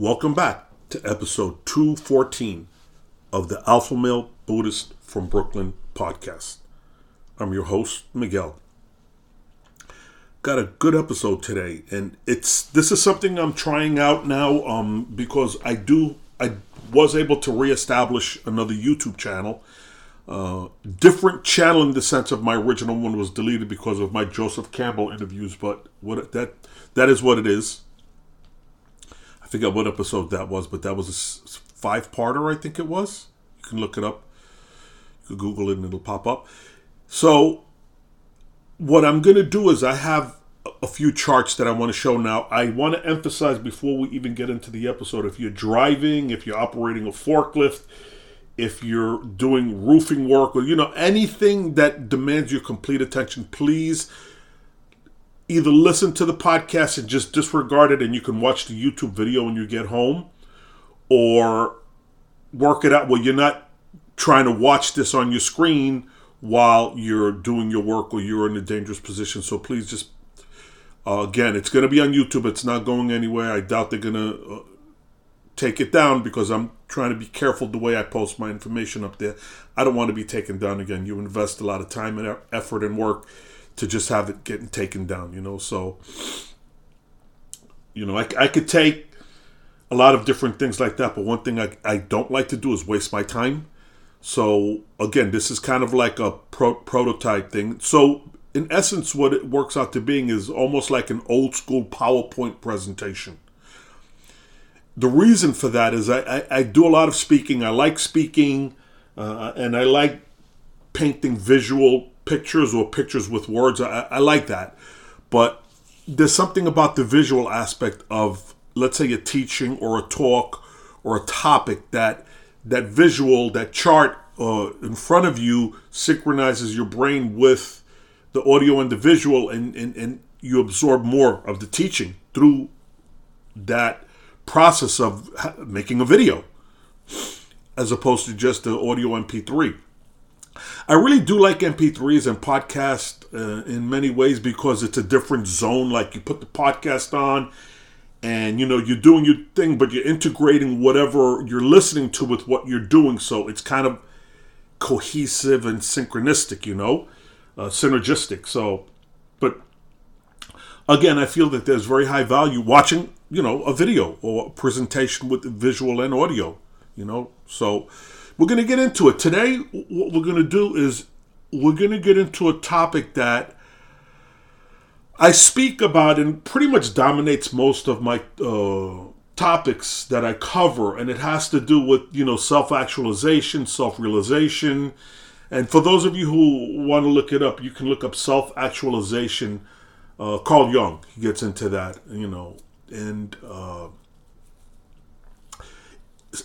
Welcome back to episode 214 of the Alpha Male Buddhist from Brooklyn podcast. I'm your host, Miguel. Got a good episode today, and it's this is something I'm trying out now um, because I do I was able to reestablish another YouTube channel. Uh, different channel in the sense of my original one was deleted because of my Joseph Campbell interviews, but what that that is what it is. Forget what episode that was, but that was a five parter, I think it was. You can look it up. You can Google it and it'll pop up. So, what I'm going to do is I have a few charts that I want to show now. I want to emphasize before we even get into the episode if you're driving, if you're operating a forklift, if you're doing roofing work, or you know, anything that demands your complete attention, please either listen to the podcast and just disregard it and you can watch the YouTube video when you get home or work it out. Well you're not trying to watch this on your screen while you're doing your work or you're in a dangerous position. So please just uh, again it's going to be on youtube. It's not going anywhere. I doubt they're going to uh, take it down because i'm trying to be careful the way i post my information up there. I don't want to be taken down again. You invest a lot of time and effort and work to just have it getting taken down, you know. So, you know, I, I could take a lot of different things like that, but one thing I, I don't like to do is waste my time. So, again, this is kind of like a pro- prototype thing. So, in essence, what it works out to being is almost like an old school PowerPoint presentation. The reason for that is I, I, I do a lot of speaking. I like speaking, uh, and I like painting visual pictures or pictures with words. I, I like that. But there's something about the visual aspect of, let's say, a teaching or a talk or a topic that that visual, that chart uh, in front of you synchronizes your brain with the audio and the visual, and, and, and you absorb more of the teaching through that process of making a video as opposed to just the audio MP3. I really do like MP3s and podcast uh, in many ways because it's a different zone. Like you put the podcast on, and you know you're doing your thing, but you're integrating whatever you're listening to with what you're doing. So it's kind of cohesive and synchronistic. You know, uh, synergistic. So, but again, I feel that there's very high value watching, you know, a video or a presentation with visual and audio. You know, so we're going to get into it. Today, what we're going to do is we're going to get into a topic that I speak about and pretty much dominates most of my uh, topics that I cover, and it has to do with you know self actualization, self realization, and for those of you who want to look it up, you can look up self actualization. Uh, Carl Jung, he gets into that, you know, and uh,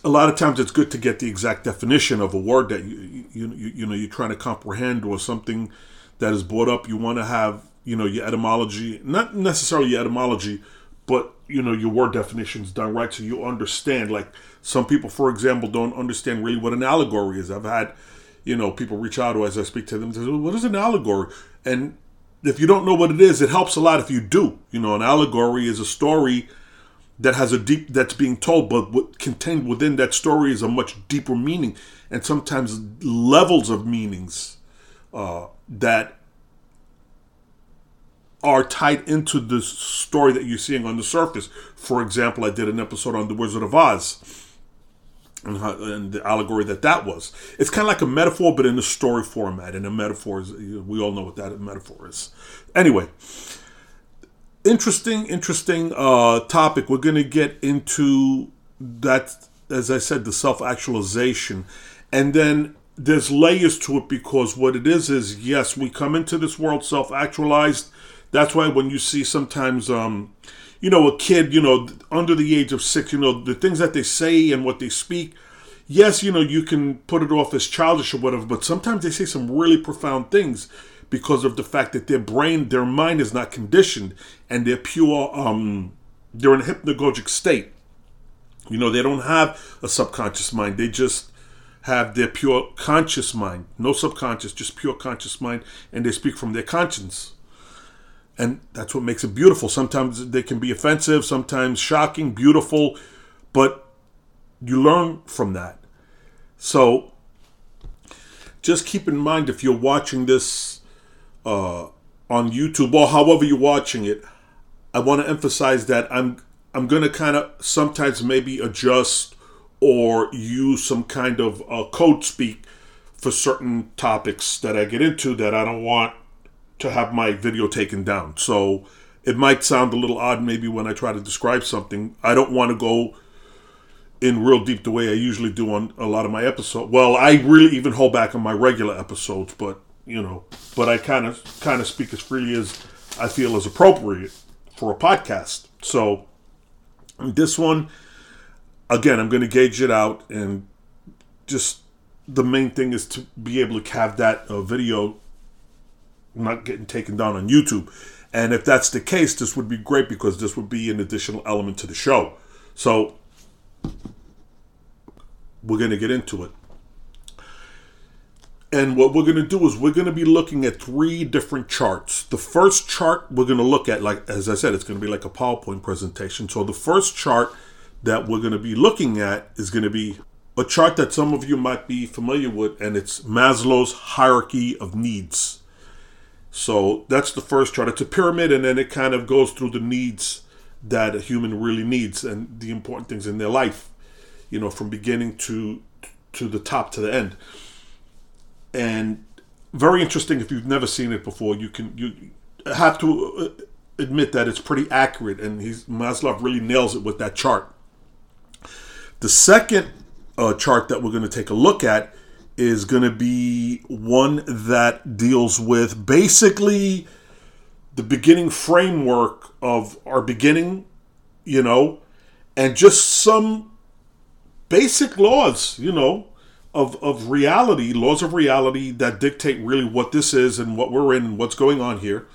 a lot of times it's good to get the exact definition of a word that you you, you, you know you're trying to comprehend or something that is brought up. You want to have you know your etymology not necessarily your etymology but you know your word definitions done right so you understand. Like some people for example don't understand really what an allegory is. I've had you know people reach out to as i speak to them say, what is an allegory? And if you don't know what it is it helps a lot if you do. You know an allegory is a story that has a deep that's being told but what contained within that story is a much deeper meaning. And sometimes levels of meanings uh, that are tied into the story that you're seeing on the surface. For example i did an episode on the wizard of oz and, how, and the allegory that that was. It's kind of like a metaphor but in a story format and a metaphor is we all know what that metaphor is. Anyway interesting, interesting uh, topic. We're going to get into that, as I said, the self actualization. And then there's layers to it because what it is is, yes, we come into this world self actualized. That's why when you see sometimes, um, you know, a kid, you know, under the age of six, you know, the things that they say and what they speak, yes, you know, you can put it off as childish or whatever, but sometimes they say some really profound things because of the fact that their brain, their mind is not conditioned and they're pure, um, they're in a hypnagogic state. You know, they don't have a subconscious mind. They just have their pure conscious mind. No subconscious, just pure conscious mind. And they speak from their conscience. And that's what makes it beautiful. Sometimes they can be offensive, sometimes shocking, beautiful. but you learn from that. So just keep in mind if you're watching this uh, on YouTube or however you're watching it, I want to emphasize that I'm I'm to kind of sometimes maybe adjust or use some kind of uh, code speak for certain topics that I get into that I don't want to have my video taken down. So it might sound a little odd maybe when I try to describe something. I don't want to go in real deep the way I usually do on a lot of my episodes. Well, I really even hold back on my regular episodes, but you know, but I kind of kind of speak as freely as I feel is appropriate for a podcast. So this one, again, I'm going to gauge it out, and just the main thing is to be able to have that uh, video not getting taken down on YouTube. And if that's the case, this would be great because this would be an additional element to the show. So we're going to get into it. And what we're going to do is we're going to be looking at three different charts. The first chart we're going to look at, like as I said, it's going to be like a PowerPoint presentation. So the first chart that we're going to be looking at is going to be a chart that some of you might be familiar with, and it's Maslow's hierarchy of needs. So that's the first chart. It's a pyramid, and then it kind of goes through the needs that a human really needs and the important things in their life, you know, from beginning to to the top to the end and very interesting. If you've never seen it before, you can you have to uh, admit that it's pretty accurate, and he's Maslow really nails it with that chart. The second uh, chart that we're going to take a look at is going to be one that deals with basically the beginning framework of our beginning, you know, and just some basic laws, you know, of, of reality, laws of reality that dictate really what this is and what we're in and what's going on here.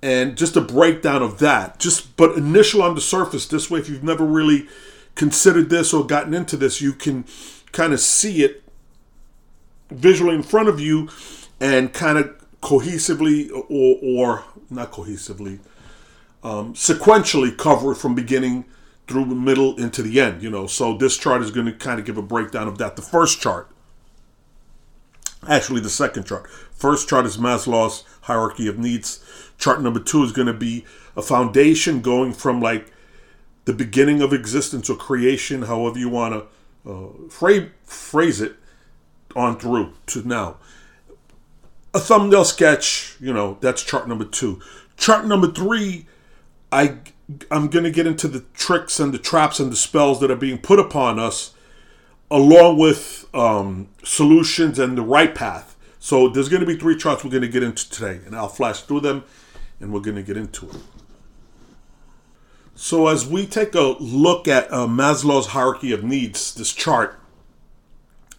And just a breakdown of that. Just but initial on the surface. This way, if you've never really considered this or gotten into this, you can kind of see it visually in front of you and kind of cohesively or, or not cohesively, um, sequentially cover it from beginning through the middle into the end, you know. So this chart is going to kind of give a breakdown of that. The first chart, actually the second chart. First chart is Maslow's hierarchy of needs. Chart number two is going to be a foundation going from like the beginning of existence or creation, however you want to uh, phrase, phrase it, on through to now. A thumbnail sketch, you know, that's chart number two. Chart number three, I I'm going to get into the tricks and the traps and the spells that are being put upon us, along with um, solutions and the right path. So there's going to be three charts we're going to get into today, and I'll flash through them, and we're going to get into it. So as we take a look at uh, Maslow's hierarchy of needs, this chart,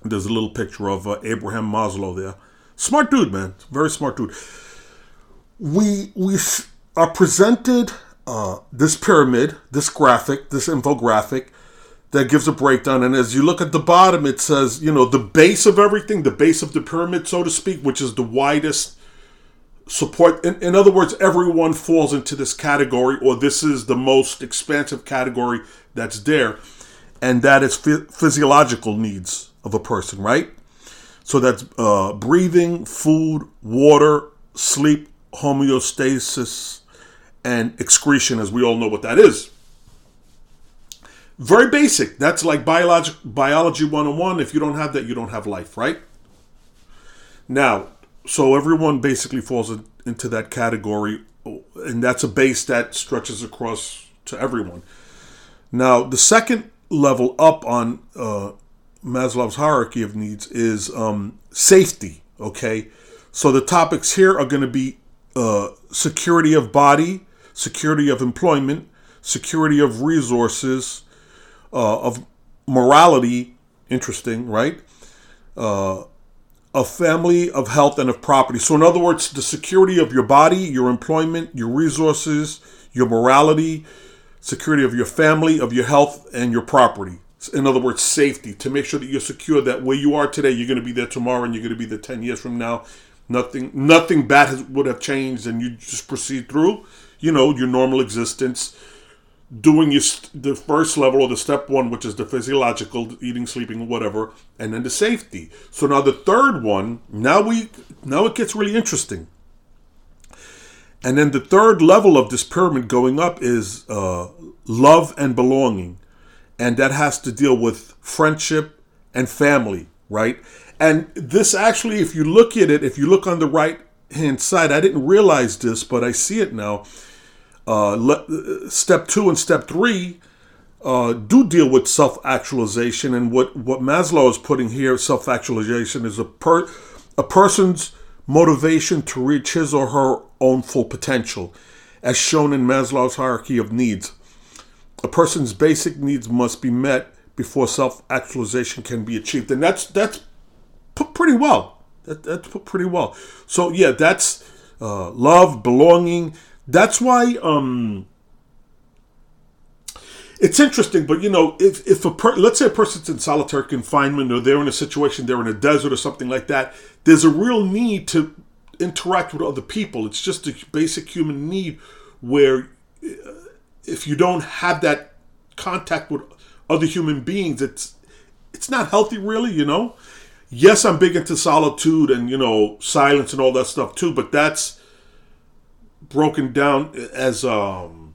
there's a little picture of uh, Abraham Maslow there. Smart dude, man, very smart dude. We we are presented uh, this pyramid, this graphic, this infographic that gives a breakdown. And as you look at the bottom, it says, you know, the base of everything, the base of the pyramid, so to speak, which is the widest support. In, in other words, everyone falls into this category, or this is the most expansive category that's there. And that is physiological needs of a person, right? So that's uh, breathing, food, water, sleep, homeostasis, and excretion, as we all know what that is. Very basic. That's like biology, biology 101. If you don't have that, you don't have life, right? Now, so everyone basically falls into that category, and that's a base that stretches across to everyone. Now, the second level up on uh, Maslow's hierarchy of needs is um, safety. Okay, so the topics here are going to be uh, security of body, security of employment, security of resources, uh, of morality. Interesting, right? Uh, of family, of health, and of property. So, in other words, the security of your body, your employment, your resources, your morality, security of your family, of your health, and your property. In other words, safety to make sure that you're secure that where you are today, you're going to be there tomorrow, and you're going to be there ten years from now. Nothing, nothing bad has, would have changed, and you just proceed through you know, your normal existence doing your st- the first level or the step one, which is the physiological, eating, sleeping, whatever, and then the safety. So now the third one, now we now it gets really interesting. And then the third level of this pyramid going up is uh, love and belonging, and that has to deal with friendship and family, right? And this actually, if you look at it, if you look on the right hand side, I didn't realize this, but I see it now uh, le- step two and step three uh, do deal with self-actualization, and what what Maslow is putting here, self-actualization, is a per a person's motivation to reach his or her own full potential, as shown in Maslow's hierarchy of needs. A person's basic needs must be met before self-actualization can be achieved, and that's that's put pretty well. That, that's put pretty well. So yeah, that's uh, love, belonging that's why um, it's interesting, but you know, if, if a per, let's say a person's in solitary confinement or they're in a situation, they're in a desert or something like that, there's a real need to interact with other people. It's just a basic human need where uh, if you don't have that contact with other human beings, it's it's not healthy, really. You know. Yes, I'm big into solitude and you know silence and all that stuff too, but that's broken down as um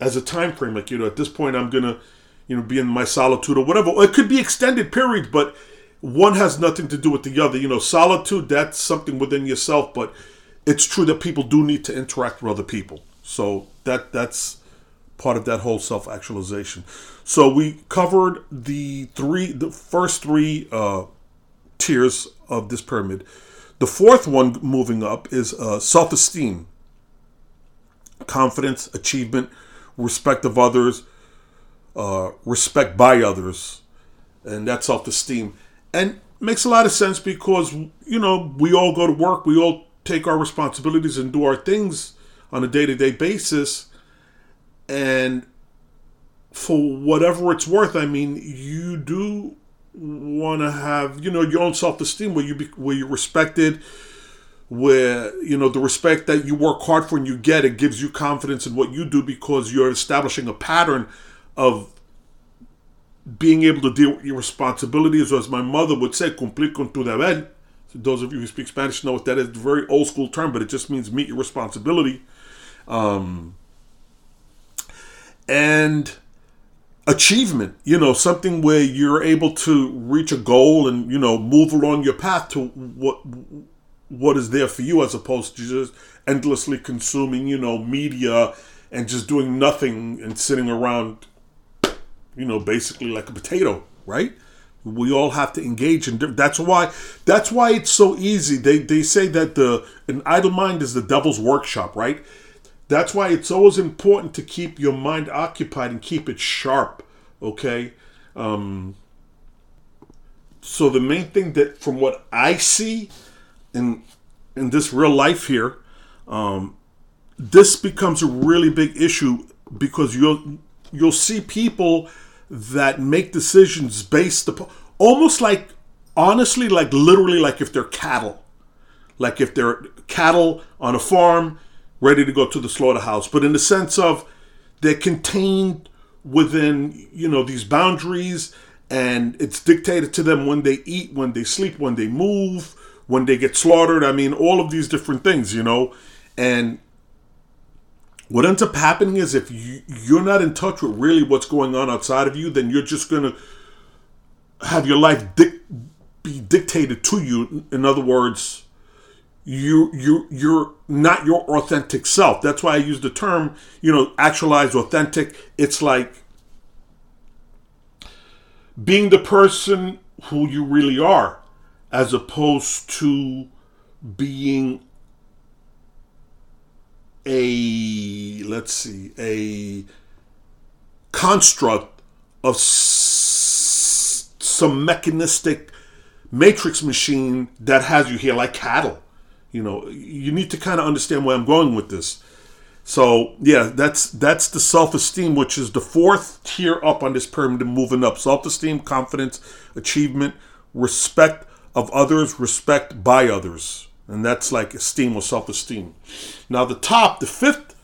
as a time frame. Like you know at this point i'm gonna you know be in my solitude or whatever. It could be extended periods but one has nothing to do with the other. You know solitude that's something within yourself but it's true that people do need to interact with other people. So that that's part of that whole self-actualization. So we covered the three the first three uh tiers of this pyramid the fourth one moving up is uh, self-esteem confidence, achievement, respect of others, uh, respect by others, and that's self esteem. And makes a lot of sense because, you know, we all go to work, we all take our responsibilities and do our things on a day to day basis. And for whatever it's worth, I mean, you do want to have, you know, your own self esteem where you be, where you're respected where you know the respect that you work hard for and you get it gives you confidence in what you do because you're establishing a pattern of being able to deal with your responsibilities. Or as my mother would say cumplir con tu deber. So those of you who speak spanish know what that is. A very old school term but it just means meet your responsibility. Um, and achievement you know something where you're able to reach a goal and you know move along your path to what what is there for you as opposed to just endlessly consuming, you know, media and just doing nothing and sitting around, you know, basically like a potato, right? We all have to engage in. That's why. That's why it's so easy. They they say that the an idle mind is the devil's workshop, right? That's why it's always important to keep your mind occupied and keep it sharp. Okay. Um, so the main thing that, from what I see, in in this real life here, um, this becomes a really big issue because you'll you'll see people that make decisions based upon almost like honestly like literally like if they're cattle like if they're cattle on a farm ready to go to the slaughterhouse but in the sense of they're contained within you know these boundaries and it's dictated to them when they eat when they sleep when they move when they get slaughtered. I mean, all of these different things, you know. And what ends up happening is if you, you're not in touch with really what's going on outside of you, then you're just going to have your life be dictated to you. In other words, you you you're not your authentic self. That's why I use the term, you know, actualized authentic. It's like being the person who you really are as opposed to being a let's see a construct of s- some mechanistic matrix machine that has you here like cattle you know you need to kind of understand where i'm going with this so yeah that's that's the self-esteem which is the fourth tier up on this pyramid moving up self-esteem confidence achievement respect of others, respect by others. And that's like esteem or self esteem. Now, the top, the fifth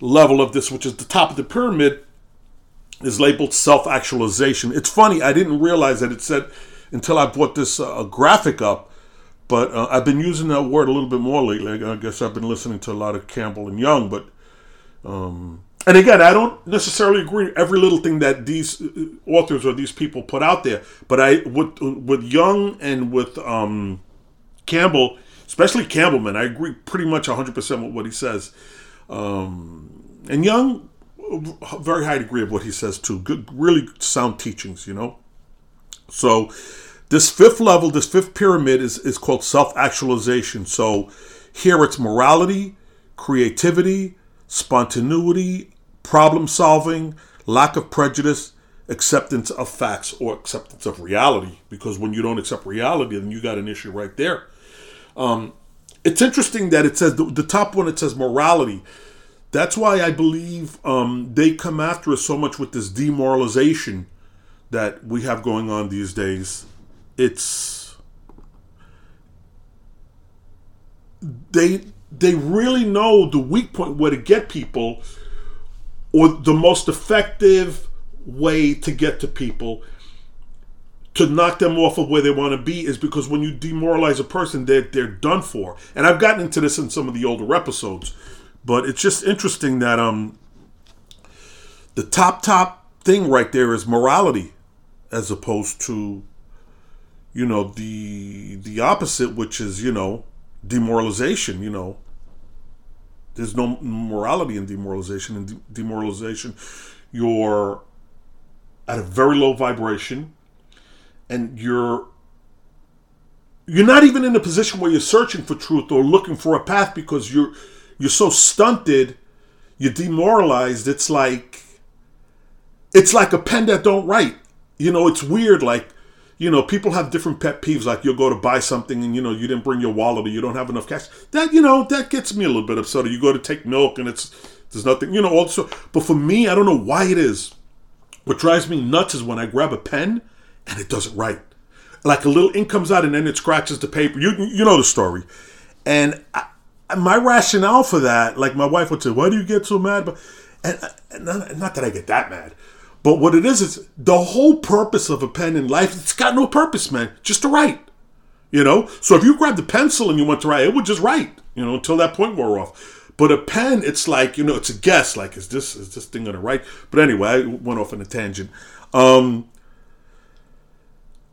level of this, which is the top of the pyramid, is labeled self actualization. It's funny, I didn't realize that it said until I brought this uh, graphic up, but uh, I've been using that word a little bit more lately. I guess I've been listening to a lot of Campbell and Jung, but. Um, and again, I don't necessarily agree with every little thing that these uh, authors or these people put out there. But I with with Jung and with um, Campbell, especially Campbellman, I agree pretty much 100 percent with what he says. Um, and Jung, very high degree of what he says too. Good, really sound teachings, you know. So this fifth level, this fifth pyramid is is called self actualization. So here it's morality, creativity, spontaneity, problem solving, lack of prejudice, acceptance of facts or acceptance of reality. Because when you don't accept reality, then you got an issue right there. Um, it's interesting that it says the, the, top one. It says morality. That's why I believe um, they come after us so much with this demoralization that we have going on these days. It's they they really know the weak point where to get people or the most effective way to get to people to knock them off of where they want to be is because when you demoralize a person, they're, they're done for. And I've gotten into this in some of the older episodes, but it's just interesting that um the top top thing right there is morality, as opposed to you know the the opposite, which is you know demoralization. You know, there's no morality in demoralization. In de- demoralization, you're at a very low vibration, and you're you're not even in a position where you're searching for truth or looking for a path because you're you're so stunted, you're demoralized. It's like it's like a pen that don't write. You know, it's weird. Like you know, people have different pet peeves. Like you'll go to buy something and you know you didn't bring your wallet or you don't have enough cash. That you know that gets me a little bit upset. Or you go to take milk and it's there's nothing. You know, also. But for me, I don't know why it is. What drives me nuts is when I grab a pen and it doesn't write. Like a little ink comes out and then it scratches the paper. You you know the story. And I, my rationale for that, like my wife would say, "Why do you get so mad?" But and, and not, not that I get that mad, but what it is is the whole purpose of a pen in life, it's got no purpose, man. Just to write. You know? So if you grabbed a pencil and you went to write, it would just write, you know, until that point wore off. But a pen, it's like, you know, it's a guess, like, is this is this thing gonna write? But anyway, I went off on a tangent. Um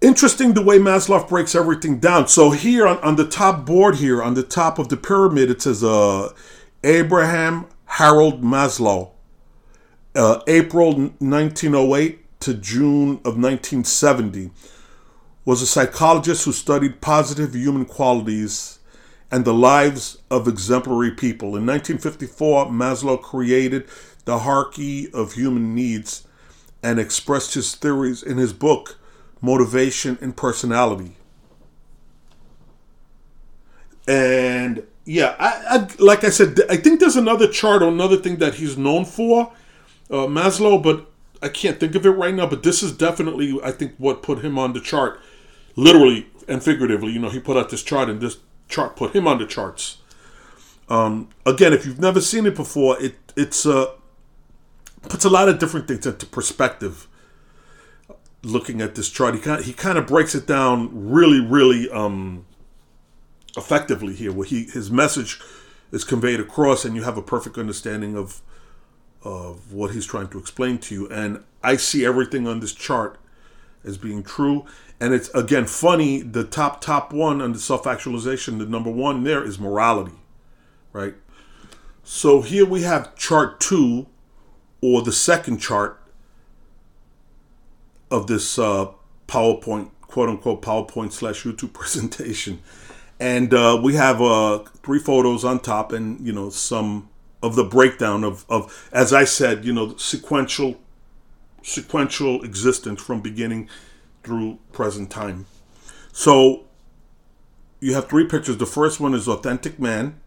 interesting the way Maslow breaks everything down. So here on, on the top board here, on the top of the pyramid, it says uh Abraham Harold Maslow uh, April 1908 to June of 1970, was a psychologist who studied positive human qualities and the lives of exemplary people. In 1954, Maslow created the hierarchy of human needs and expressed his theories in his book, Motivation and Personality. And yeah, I, I, like I said, I think there's another chart or another thing that he's known for uh, Maslow, but I can't think of it right now. But this is definitely, I think, what put him on the chart, literally and figuratively. You know, he put out this chart, and this chart put him on the charts. Um, again, if you've never seen it before, it it's uh, puts a lot of different things into perspective. Looking at this chart, he kind of, he kind of breaks it down really, really um, effectively here, where he his message is conveyed across, and you have a perfect understanding of of what he's trying to explain to you. And I see everything on this chart as being true. And it's again funny. The top top one under self actualization, the number one there is morality, right? So here we have chart two, or the second chart of this uh, PowerPoint, quote unquote PowerPoint slash YouTube presentation, and uh, we have uh, three photos on top, and you know some of the breakdown of, of as I said, you know, sequential sequential existence from beginning through present time. So you have three pictures. The first one is authentic man,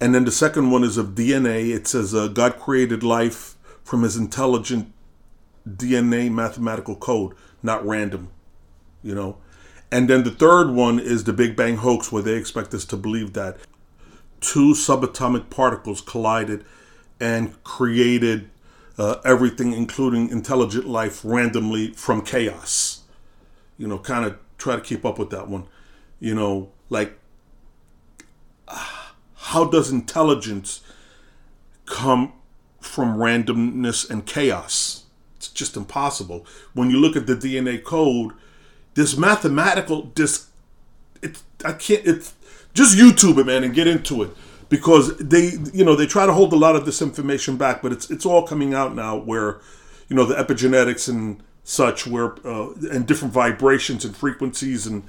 and then the second one is of DNA. It says uh, God created life from His intelligent DNA mathematical code, not random. You know. And then the third one is the Big Bang hoax, where they expect us to believe that two subatomic particles collided and created uh, everything, including intelligent life, randomly from chaos. You know, kind of try to keep up with that one. You know, like how does intelligence come from randomness and chaos? It's just impossible. When you look at the DNA code, this mathematical this it's I can't it's just YouTube it man and get into it. Because they you know they try to hold a lot of this information back but it's it's all coming out now where you know the epigenetics and such where uh, and different vibrations and frequencies and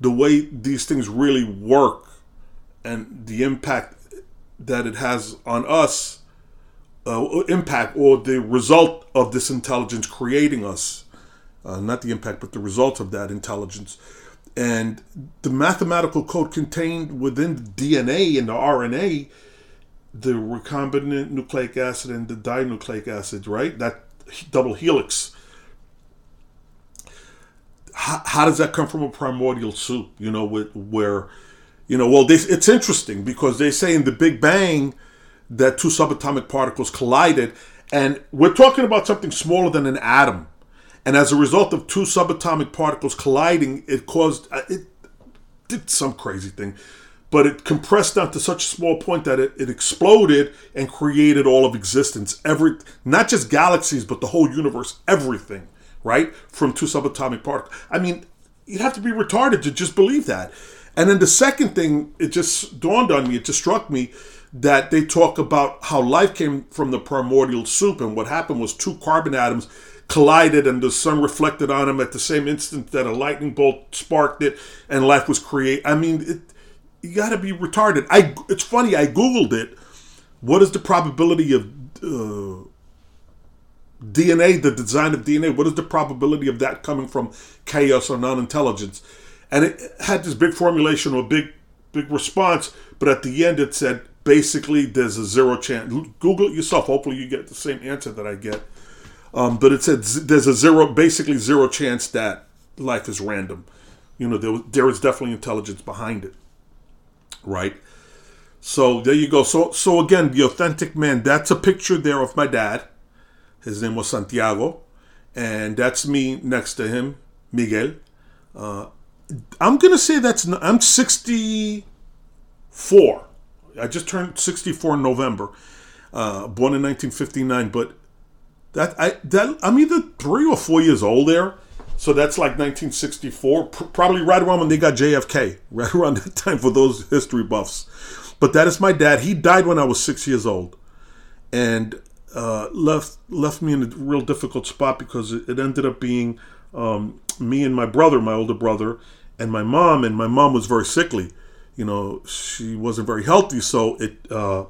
the way these things really work and the impact that it has on us uh, impact or the result of this intelligence creating us uh, not the impact but the result of that intelligence and the mathematical code contained within the DNA and the RNA the recombinant nucleic acid and the dinucleic acid right? That double helix. How, how does that come from a primordial soup you know with, where you know well they, it's interesting because they say in the big bang that two subatomic particles collided and we're talking about something smaller than an atom and as a result of two subatomic particles colliding it caused uh, it did some crazy thing but it compressed down to such a small point that it, it exploded and created all of existence every not just galaxies but the whole universe everything right? From two subatomic particles. I mean, you'd have to be retarded to just believe that. And then the second thing, it just dawned on me, it just struck me that they talk about how life came from the primordial soup, and what happened was two carbon atoms collided and the sun reflected on him at the same instant that a lightning bolt sparked it and life was created. I mean, it, you got to be retarded. I it's funny. I googled it. What is the probability of uh, DNA, the design of DNA, what is the probability of that coming from chaos or non-intelligence? And it had this big formulation or big, big response, but at the end it said basically there's a zero chance. Google it yourself. Hopefully you get the same answer that I get. Um, but it said there's a zero, basically zero chance that life is random. You know, there, there is definitely intelligence behind it, right? So there you go. So so again, the authentic man. That's a picture there of my dad his name was Santiago, and that's me next to him, Miguel. Uh, I'm gonna say that's I'm 64. I just turned 64 in November. Uh, born in 1959, but that I that I'm either three or four years old there. So that's like 1964, pr- probably right around when they got JFK, right around that time for those history buffs. But that is my dad. He died when I was six years old, and uh, left left me in a real difficult spot because it, it ended up being um, me and my brother, my older brother, and my mom. And my mom was very sickly. You know, she wasn't very healthy, so it uh,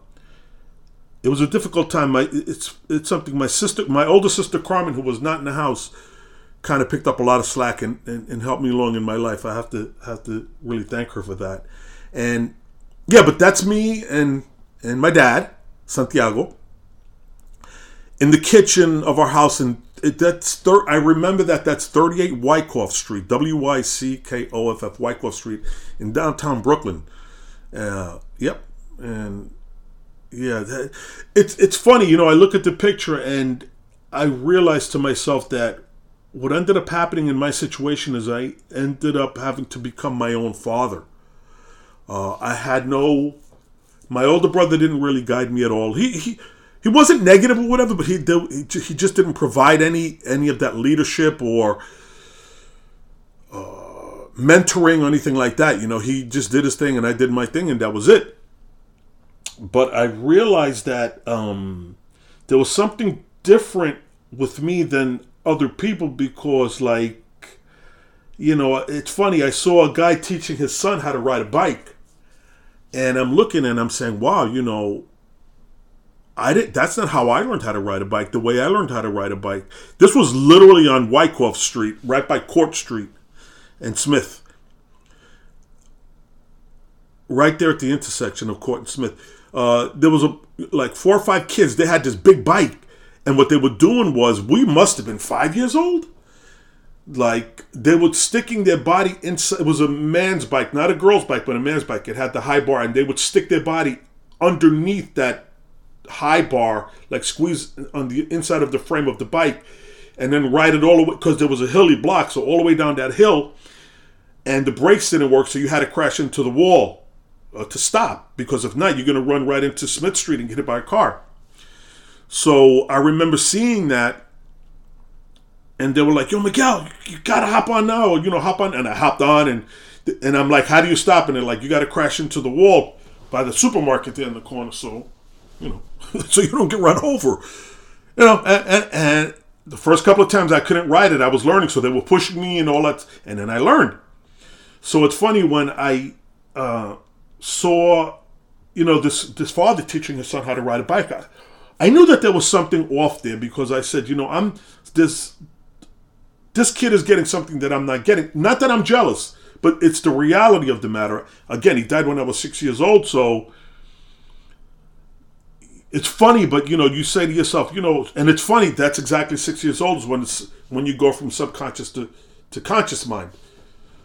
it was a difficult time. My it's it's something my sister, my older sister Carmen, who was not in the house, kind of picked up a lot of slack and, and, and helped me along in my life. I have to have to really thank her for that. And yeah, but that's me and and my dad, Santiago in the kitchen of our house and that's thir- I remember that that's 38 Wyckoff Street, W Y C K O F F Wyckoff Street in downtown Brooklyn. Uh, yep, and yeah, that, it's it's funny, you know. I look at the picture and I realize to myself that what ended up happening in my situation is I ended up having to become my own father. Uh, I had no, my older brother didn't really guide me at all. He he he wasn't negative or whatever, but he he just didn't provide any any of that leadership or uh, mentoring or anything like that. You know, he just did his thing and I did my thing, and that was it. But I realized that um, there was something different with me than other people because, like, you know, it's funny. I saw a guy teaching his son how to ride a bike, and I'm looking and I'm saying, "Wow, you know." I didn't. That's not how I learned how to ride a bike. The way I learned how to ride a bike, this was literally on Wyckoff Street, right by Court Street and Smith, right there at the intersection of Court and Smith. Uh, there was a like four or five kids. They had this big bike, and what they were doing was we must have been five years old. Like they were sticking their body inside. It was a man's bike, not a girl's bike, but a man's bike. It had the high bar, and they would stick their body underneath that high bar, like squeeze on the inside of the frame of the bike, and then ride it all the way because there was a hilly block, so all the way down that hill, and the brakes didn't work, so you had to crash into the wall uh, to stop because if not, you're going to run right into Smith Street and get hit by a car. So I remember seeing that, and they were like, "Yo, Miguel, you gotta hop on now," you know, hop on, and I hopped on, and and I'm like, "How do you stop?" And they're like, "You got to crash into the wall by the supermarket there in the corner, so you know, so you don't get run over." You know, and, and, and the first couple of times I couldn't ride it, I was learning, so they were pushing me and all that, and then I learned. So it's funny when I uh, saw, you know, this this father teaching his son how to ride a bike. I, I knew that there was something off there because I said, you know, I'm this this kid is getting something that I'm not getting. Not that I'm jealous, but it's the reality of the matter. Again, he died when I was six years old, so it's funny, but you know, you say to yourself, you know, and it's funny. That's exactly six years old is when it's when you go from subconscious to to conscious mind,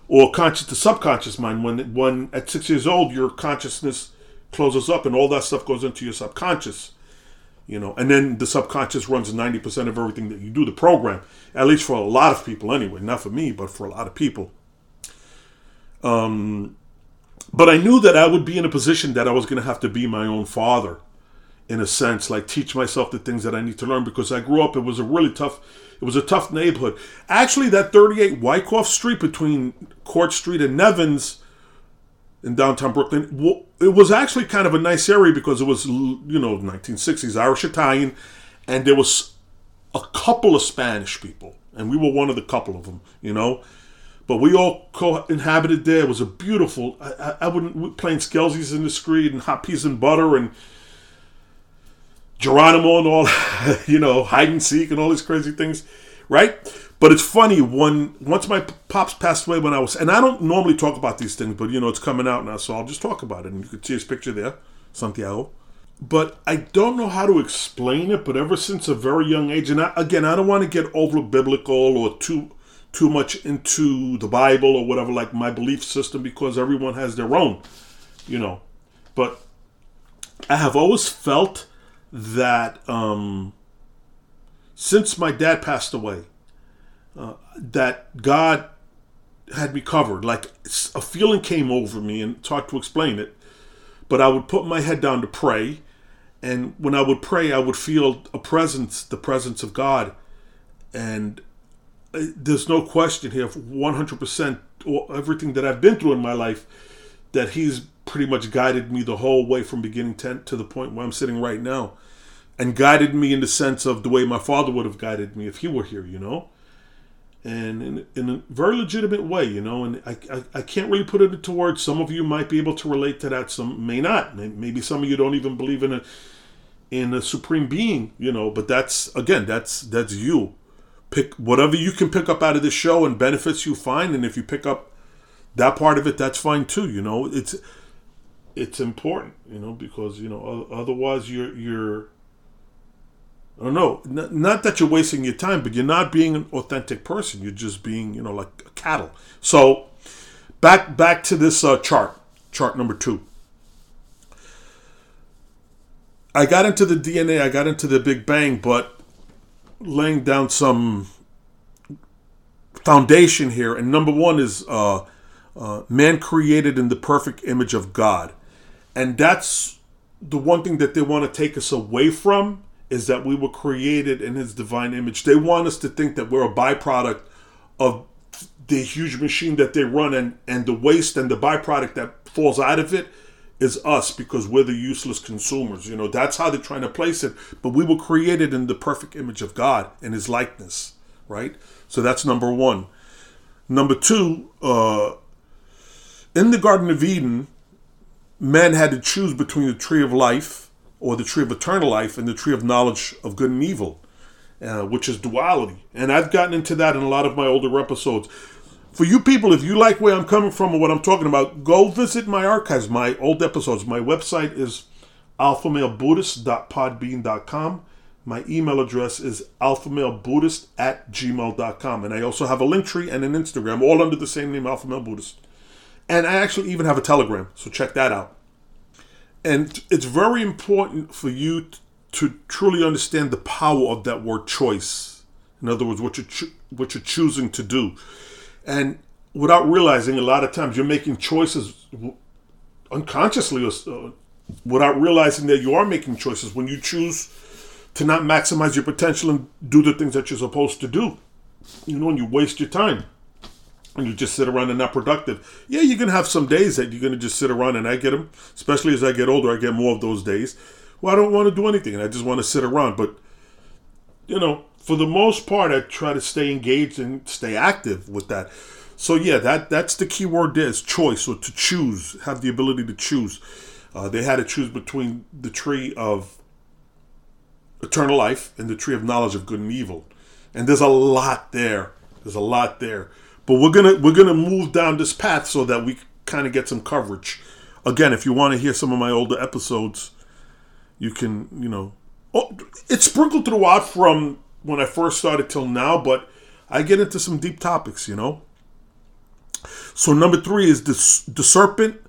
or conscious to subconscious mind. When when at six years old, your consciousness closes up, and all that stuff goes into your subconscious you know and then the subconscious runs 90% of everything that you do the program at least for a lot of people anyway not for me but for a lot of people um but i knew that i would be in a position that i was going to have to be my own father in a sense like teach myself the things that i need to learn because i grew up it was a really tough it was a tough neighborhood actually that 38 wyckoff street between court street and nevins in downtown Brooklyn. It was actually kind of a nice area because it was, you know, 1960s Irish Italian, and there was a couple of Spanish people, and we were one of the couple of them, you know. But we all co-inhabited there. It was a beautiful. I, I wouldn't playing Skelsies in the street and hot peas and butter and Geronimo and all, you know, hide and seek and all these crazy things, right? But it's funny when once my pops passed away when I was, and I don't normally talk about these things, but you know it's coming out now, so I'll just talk about it. And you can see his picture there, Santiago. But I don't know how to explain it. But ever since a very young age, and I, again, I don't want to get over biblical or too too much into the Bible or whatever, like my belief system, because everyone has their own, you know. But I have always felt that um, since my dad passed away uh, that God had me covered. Like a feeling came over me, and it's hard to explain it. But I would put my head down to pray, and when I would pray, I would feel a presence, the presence of God, and uh, there's no question here, 100%, everything that I've been through in my life, that He's pretty much guided me the whole way from beginning to, to the point where I'm sitting right now, and guided me in the sense of the way my father would have guided me if he were here, you know and in, in a very legitimate way, you know. And I, I, I, can't really put it into words. Some of you might be able to relate to that. Some may not. Maybe some of you don't even believe in a in a supreme being, you know. But that's again, that's that's you. Pick whatever you can pick up out of this show and benefits you find, and if you pick up that part of it, that's fine too. You know, it's it's important, you know, because you know otherwise you're you're I don't know. not that you're wasting your time, but you're not being an authentic person. You're just being, you know, like cattle. So, back back to this uh, chart, chart number two. I got into the DNA. I got into the Big Bang, but laying down some foundation here. And number one is uh, uh, man created in the perfect image of God, and that's the one thing that they want to take us away from is that we were created in his divine image. They want us to think that we're a byproduct of the huge machine that they run and, and the waste and the byproduct that falls out of it is us because we're the useless consumers. You know, that's how they're trying to place it. But we were created in the perfect image of God in his likeness, right? So that's number one. Number two, uh, in the Garden of Eden, man had to choose between the tree of life or the tree of eternal life and the tree of knowledge of good and evil, uh, which is duality. And I've gotten into that in a lot of my older episodes. For you people, if you like where I'm coming from or what I'm talking about, go visit my archives, my old episodes. My website is alphamalebuddhist.podbean.com. My email address is alphamalebuddhist at gmail.com. And I also have a Linktree and an Instagram, all under the same name, Alpha Buddhist. And I actually even have a Telegram, so check that out and it's very important for you to truly understand the power of that word choice. In other words, what you're cho- what you're choosing to do, and without realizing, a lot of times you're making choices unconsciously, uh, without realizing that you are making choices when you choose to not maximize your potential and do the things that you're supposed to do. You know, and you waste your time and you just sit around and not productive. Yeah, you're gonna have some days that you're gonna just sit around, and I get them. Especially as I get older, I get more of those days. Well, I don't want to do anything, and I just want to sit around. But you know, for the most part, I try to stay engaged and stay active with that. So yeah, that that's the key word there is choice or to choose, have the ability to choose. Uh, they had to choose between the tree of eternal life and the tree of knowledge of good and evil. And there's a lot there. There's a lot there. But we're gonna we're gonna move down this path so that we kind of get some coverage. Again, if you want to hear some of my older episodes, you can you know oh, it's sprinkled throughout from when I first started till now, but I get into some deep topics, you know. So number three is the the serpent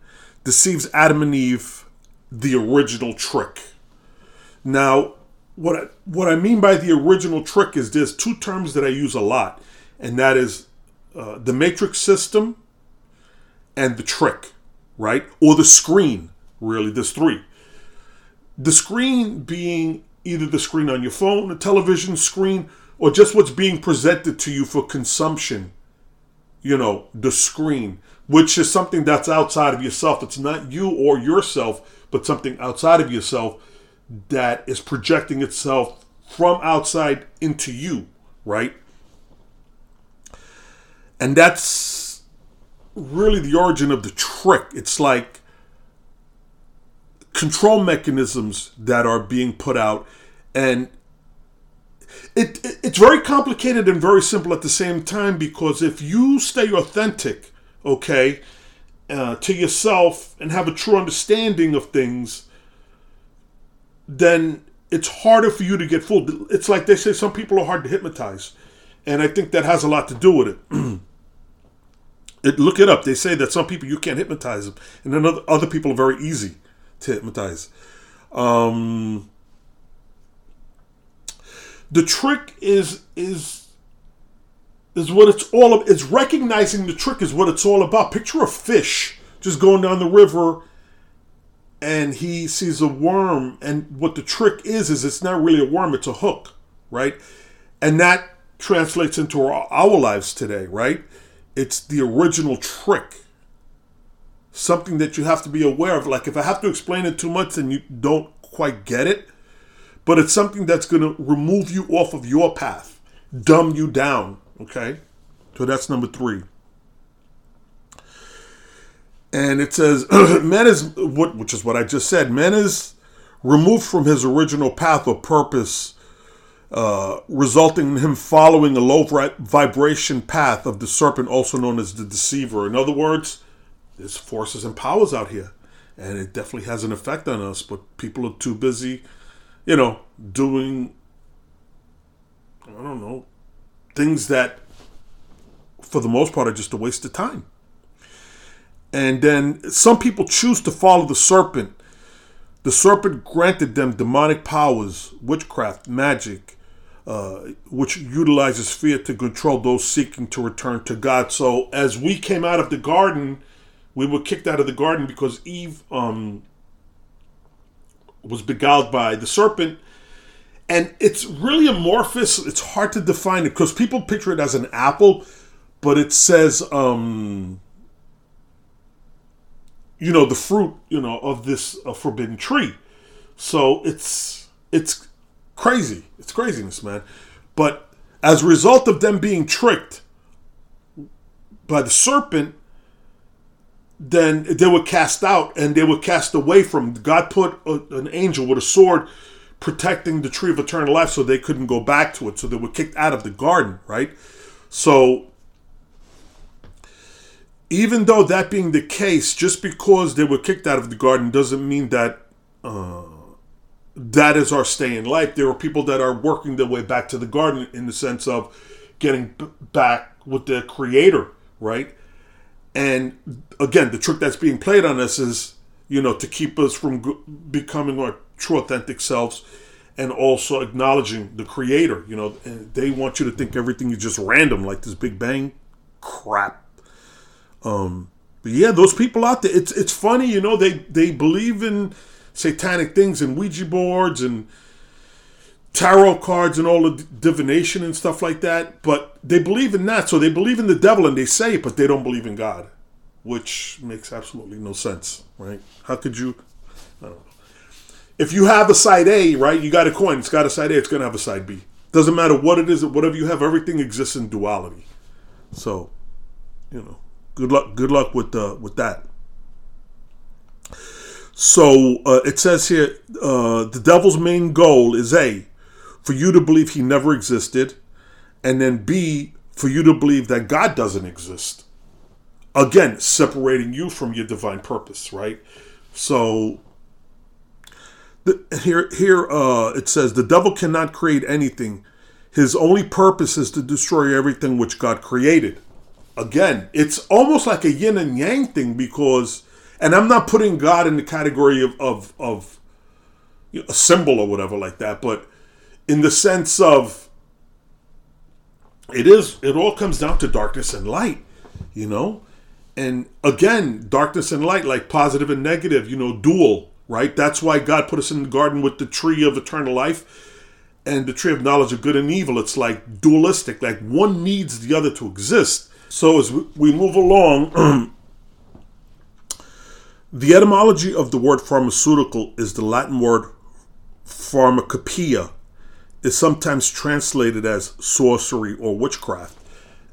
deceives Adam and Eve, the original trick. Now, what I, what I mean by the original trick is there's two terms that I use a lot, and that is uh, the matrix system and the trick, right? Or the screen, really. There's three. The screen being either the screen on your phone, a television screen, or just what's being presented to you for consumption. You know, the screen, which is something that's outside of yourself. It's not you or yourself, but something outside of yourself that is projecting itself from outside into you, right? And that's really the origin of the trick. It's like control mechanisms that are being put out. And it, it, it's very complicated and very simple at the same time because if you stay authentic okay uh, to yourself and have a true understanding of things then it's harder for you to get fooled. It's like they say some people are hard to hypnotize. And i think that has a lot to do with it It, look it up. They say that some people you can't hypnotize them, and then other, other people are very easy to hypnotize. Um, the trick is is is what it's all about. It's recognizing the trick is what it's all about. Picture a fish just going down the river, and he sees a worm, and what the trick is is it's not really a worm; it's a hook, right? And that translates into our, our lives today, right? It's the original trick. Something that you have to be aware of. Like if I have to explain it too much and you don't quite get it, but it's something that's going to remove you off of your path, dumb you down. Okay? So that's number three. And it says, man is, what, which is what I just said, man is removed from his original path or purpose uh, resulting in him following a low vibration path of the serpent, also known as the deceiver. In other words, there's forces and powers out here, and it definitely has an effect on us. But people are too busy, you know, doing I don't know things that, for the most part, are just a waste of time. And then some people choose to follow the serpent. The serpent granted them demonic powers, witchcraft, magic, uh, which utilizes fear to control those seeking to return to God. So as we came out of the garden, we were kicked out of the garden because Eve um, was beguiled by the serpent. And it's really amorphous. It's hard to define it because people picture it as an apple, but it says, um, you know, the fruit, you know, of this uh, forbidden tree. So it's it's Crazy. It's craziness, man. But as a result of them being tricked by the serpent, then they were cast out and they were cast away from. God put a, an angel with a sword protecting the tree of eternal life so they couldn't go back to it. So they were kicked out of the garden, right? So even though that being the case, just because they were kicked out of the garden doesn't mean that. Uh, that is our stay in life. There are people that are working their way back to the garden in the sense of getting back with the creator, right? And again, the trick that's being played on us is, you know, to keep us from becoming our true authentic selves and also acknowledging the creator. You know, they want you to think everything is just random, like this Big Bang crap. Um, but yeah, those people out there, it's it's funny, you know, they they believe in satanic things and Ouija boards and tarot cards and all the divination and stuff like that, but they believe in that. So they believe in the devil and they say it, but they don't believe in God, which makes absolutely no sense, right? How could you? I don't know. If you have a side A, right, you got a coin, it's got a side A, it's going to have a side B. Doesn't matter what it is, whatever you have, everything exists in duality. So, you know, good luck. Good luck with uh, with that. So uh, it says here, uh, the devil's main goal is a for you to believe he never existed, and then B, for you to believe that God doesn't exist. Again, separating you from your divine purpose, right? So the, here, here uh, it says the devil cannot create anything. His only purpose is to destroy everything which God created. Again, it's almost like a yin and yang thing because, and I'm not putting God in the category of of, of you know, a symbol or whatever like that, but in the sense of it is it all comes down to darkness and light you know? And again darkness and light like positive and negative you know dual right? That's why god put us in the garden with the tree of eternal life and the tree of knowledge of good and evil. It's like dualistic like one needs the other to exist. So as we move along the etymology of the word pharmaceutical is the latin word pharmacopoeia is sometimes translated as sorcery or witchcraft,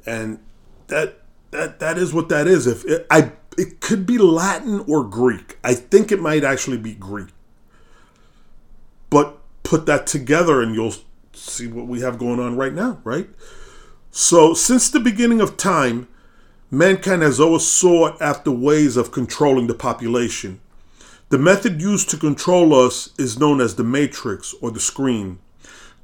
and that that that is what that is. If it, I it could be Latin or Greek. I think it might actually be Greek. But put that together and you'll see what we have going on right now, right? So, since the beginning of time, mankind has always sought after ways of controlling the population. The method used to control us is known as the matrix or the screen.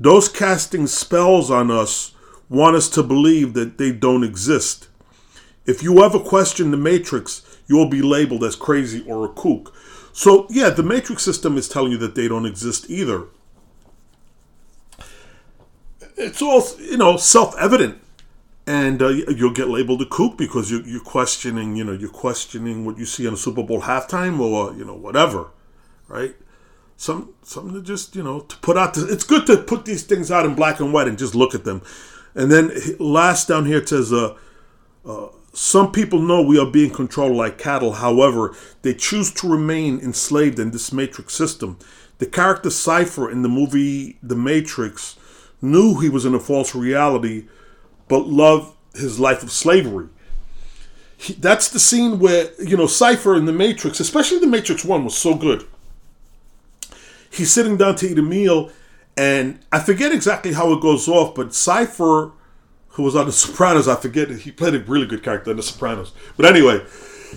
Those casting spells on us want us to believe that they don't exist. If you ever question the Matrix, you'll be labeled as crazy or a kook. So, yeah, the Matrix system is telling you that they don't exist either. It's all, you know, self evident. And uh, you'll get labeled a kook because you're, you're questioning, you know, you're questioning what you see on a Super Bowl halftime or, you know, whatever, right? some something to just you know to put out. The, it's good to put these things out in black and white and just look at them. And then last down here it says, uh, uh, some people know we are being controlled like cattle. However, they choose to remain enslaved in this matrix system. The character Cypher in the movie The Matrix knew he was in a false reality, but love his life of slavery. He, that's the scene where you know Cypher in the Matrix, especially the Matrix One, was so good he's sitting down to eat a meal, and I forget exactly how it goes off, but Cypher, who was on The Sopranos, I forget, he played a really good character in The Sopranos. But anyway,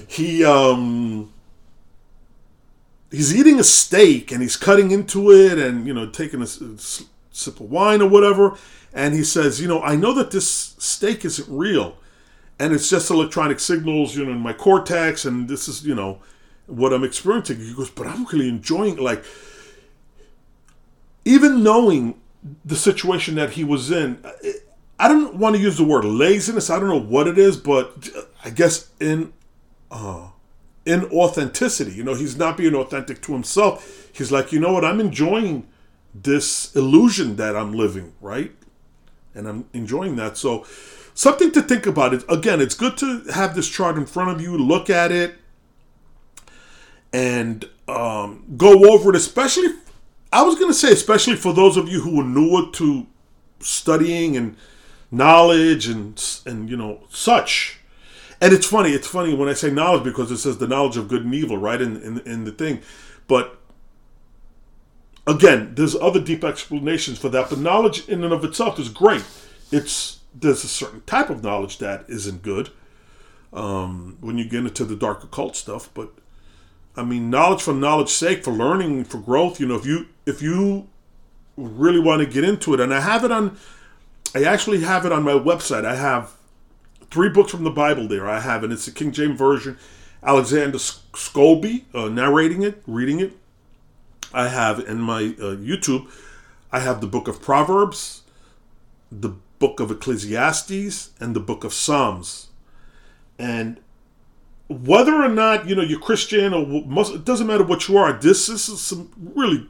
he um he's eating a steak and he's cutting into it and you know taking a, a sip of wine or whatever, and he says, you know, I know that this steak isn't real, and it's just electronic signals, you know, in my cortex, and this is you know what I'm experiencing. He goes, but I'm really enjoying like even knowing the situation that he was in, I don't want to use the word laziness. I don't know what it is, but I guess in uh, in authenticity, you know, he's not being authentic to himself. He's like, you know what? I'm enjoying this illusion that I'm living, right? And I'm enjoying that. So, something to think about. It again. It's good to have this chart in front of you. Look at it and um, go over it, especially I was going to say, especially for those of you who are newer to studying and knowledge and and you know such. And it's funny. It's funny when I say knowledge because it says the knowledge of good and evil, right? In in, in the thing, but again, there's other deep explanations for that. But knowledge in and of itself is great. It's there's a certain type of knowledge that isn't good um, when you get into the dark occult stuff, but I mean, knowledge for knowledge's sake, for learning, for growth. You know, if you if you really want to get into it, and I have it on, I actually have it on my website. I have three books from the Bible there. I have, and it's the King James version. Alexander Scourby uh, narrating it, reading it. I have in my uh, YouTube I have the book of Proverbs, the book of Ecclesiastes, and the book of Psalms. And whether or not you know you're Christian or Muslim, it doesn't matter what you are. This, this is some really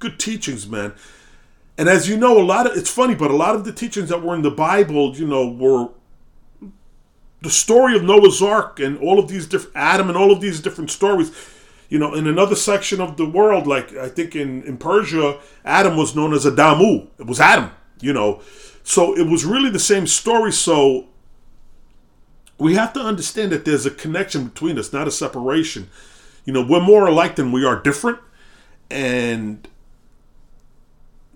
good teachings, man. And as you know, a lot of it's funny, but a lot of the teachings that were in the Bible, you know, were the story of Noah's Ark and all of these different Adam and all of these different stories. You know, in another section of the world, like I think in, in Persia, Adam was known as Adamu. It was Adam, you know. So it was really the same story. So we have to understand that there's a connection between us, not a separation. You know, we're more alike than we are different. And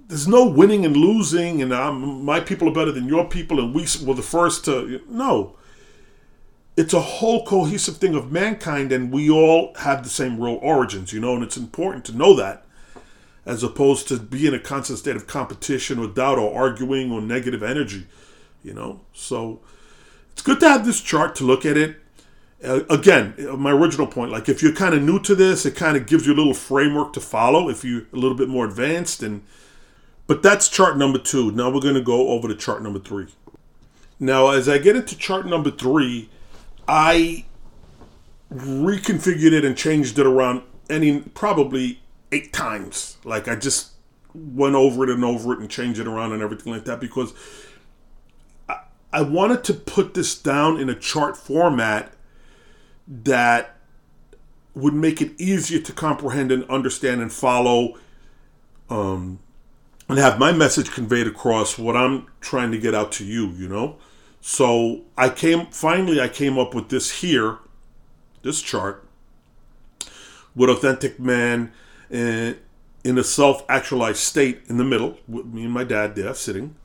there's no winning and losing, and I'm, my people are better than your people, and we were the first to. No. It's a whole cohesive thing of mankind, and we all have the same real origins, you know, and it's important to know that as opposed to be in a constant state of competition or doubt or arguing or negative energy, you know. So it's good to have this chart to look at it. Uh, again, my original point, like if you're kind of new to this, it kind of gives you a little framework to follow if you're a little bit more advanced and but that's chart number two. Now we're going to go over to chart number three. Now, as I get into chart number three, I reconfigured it and changed it around any probably eight times. Like I just went over it and over it and changed it around and everything like that because I, I wanted to put this down in a chart format that would make it easier to comprehend and understand and follow um, and have my message conveyed across what I'm trying to get out to you, you know? So I came, finally, I came up with this here, this chart, with Authentic Man in, in a self actualized state in the middle, with me and my dad there sitting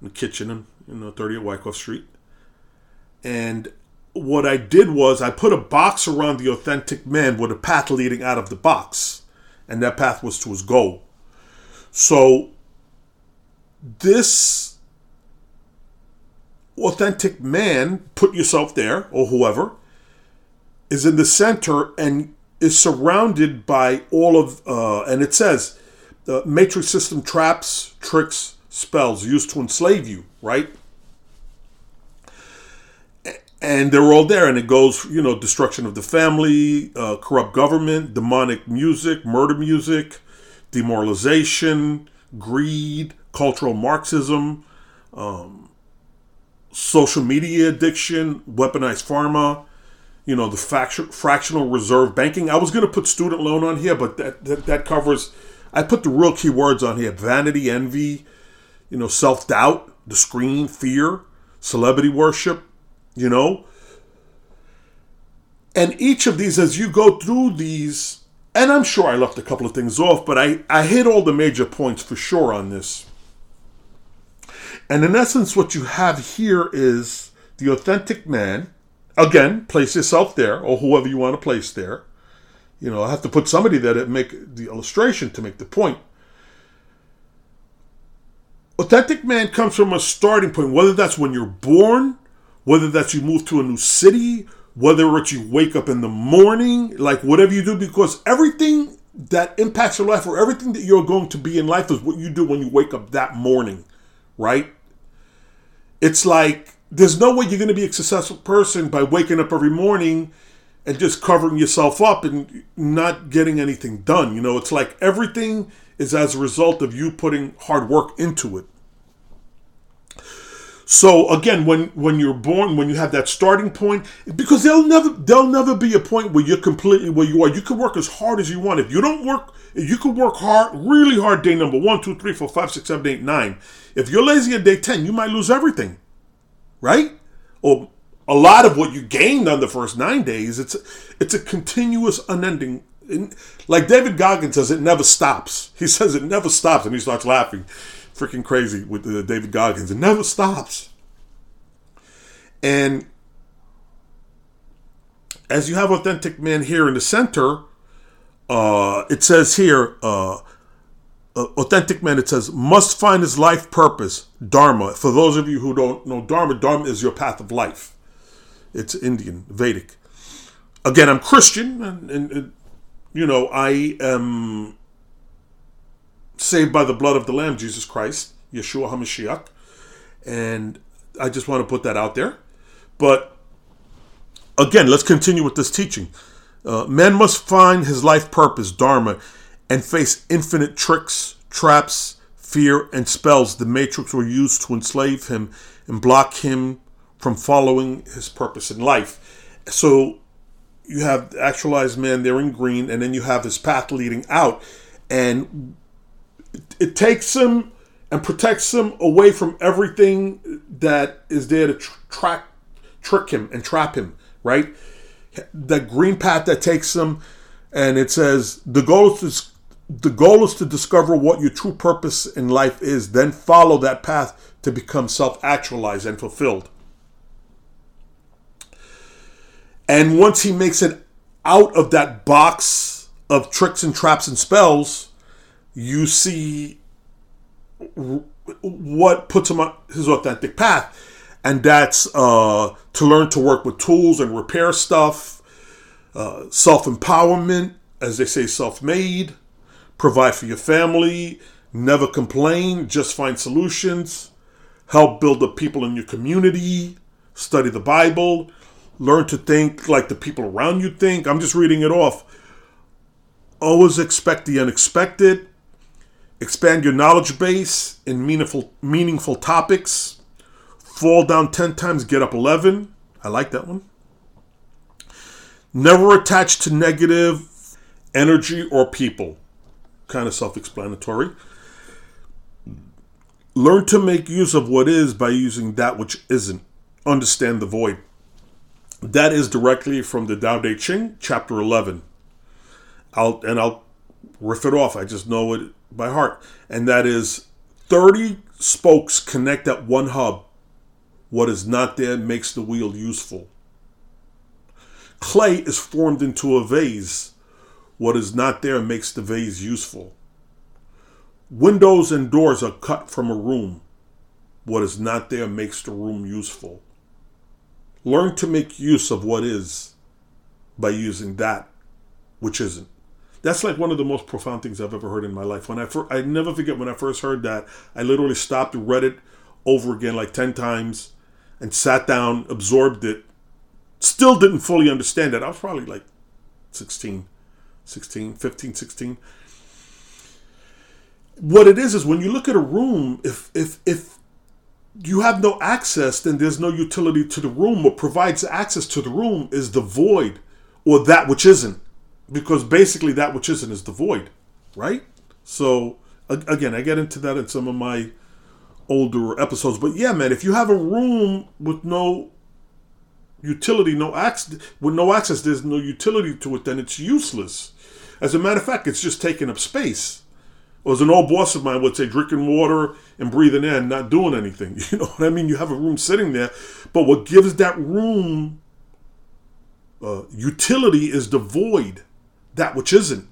in the kitchen in, know, 30 at Wyckoff Street. And what I did was I put a box around the authentic man with a path leading out of the box. And that path was to his goal. So this authentic man, put yourself there or whoever, is in the center and is surrounded by all of, uh, and it says, the matrix system traps, tricks, spells used to enslave you, right? And they're all there, and it goes, you know, destruction of the family, uh, corrupt government, demonic music, murder music, demoralization, greed, cultural Marxism, um, social media addiction, weaponized pharma, you know, the fact- fractional reserve banking. I was going to put student loan on here, but that, that, that covers, I put the real keywords on here vanity, envy, you know, self doubt, the screen, fear, celebrity worship, you know. And each of these, as you go through these, and I'm sure I left a couple of things off, but I, I hit all the major points for sure on this. And in essence, what you have here is the authentic man. Again, place yourself there, or whoever you want to place there. You know, I have to put somebody there to make the illustration to make the point. Authentic man comes from a starting point, whether that's when you're born, whether that's you move to a new city, whether it's you wake up in the morning, like whatever you do, because everything that impacts your life or everything that you're going to be in life is what you do when you wake up that morning, right? It's like there's no way you're going to be a successful person by waking up every morning and just covering yourself up and not getting anything done. You know, it's like everything is as a result of you putting hard work into it. So again, when when you're born, when you have that starting point, because there'll never there'll never be a point where you're completely where you are. You can work as hard as you want. If you don't work, you can work hard, really hard. Day number one, two, three, four, five, six, seven, eight, nine. If you're lazy at day ten, you might lose everything, right? Or a lot of what you gained on the first nine days. It's it's a continuous, unending. Like David Goggins says, it never stops. He says it never stops, and he starts laughing freaking crazy with uh, David Goggins. It never stops. And as you have authentic men here in the center, uh, it says here, uh, uh, authentic man, it says, must find his life purpose, Dharma. For those of you who don't know Dharma, Dharma is your path of life. It's Indian, Vedic. Again, I'm Christian, and, and, and you know, I am saved by the blood of the Lamb, Jesus Christ, Yeshua HaMashiach. And I just want to put that out there. But again, let's continue with this teaching. Uh, man must find his life purpose, Dharma, and face infinite tricks, traps, fear, and spells the Matrix will use to enslave him and block him from following his purpose in life. So you have the actualized man there in green, and then you have his path leading out. And it takes him and protects him away from everything that is there to tr- track, trick him and trap him, right? The green path that takes him, and it says the goal is to, the goal is to discover what your true purpose in life is, then follow that path to become self-actualized and fulfilled. And once he makes it out of that box of tricks and traps and spells, you see what puts him on his authentic path. And that's uh, to learn to work with tools and repair stuff, uh, self empowerment, as they say, self made, provide for your family, never complain, just find solutions, help build the people in your community, study the Bible, learn to think like the people around you think. I'm just reading it off. Always expect the unexpected. Expand your knowledge base in meaningful meaningful topics. Fall down 10 times, get up 11. I like that one. Never attach to negative energy or people. Kind of self explanatory. Learn to make use of what is by using that which isn't. Understand the void. That is directly from the Tao Te Ching, chapter 11. I'll and I'll riff it off. I just know it by heart. And that is 30 spokes connect at one hub. What is not there makes the wheel useful. Clay is formed into a vase. What is not there makes the vase useful. Windows and doors are cut from a room. What is not there makes the room useful. Learn to make use of what is by using that which isn't. That's like one of the most profound things I've ever heard in my life. When I first, I never forget when I first heard that. I literally stopped read it over again like 10 times and sat down, absorbed it. Still didn't fully understand it. I was probably like 16, 16, 15, 16. What it is is when you look at a room, if if if you have no access, then there's no utility to the room. What provides access to the room is the void or that which isn't. Because basically, that which isn't is the void, right? So, again, I get into that in some of my older episodes. But yeah, man, if you have a room with no utility, no access, with no access, there's no utility to it, then it's useless. As a matter of fact, it's just taking up space. Or as an old boss of mine would say, drinking water and breathing in, not doing anything. You know what I mean? You have a room sitting there, but what gives that room uh, utility is the void, that which isn't.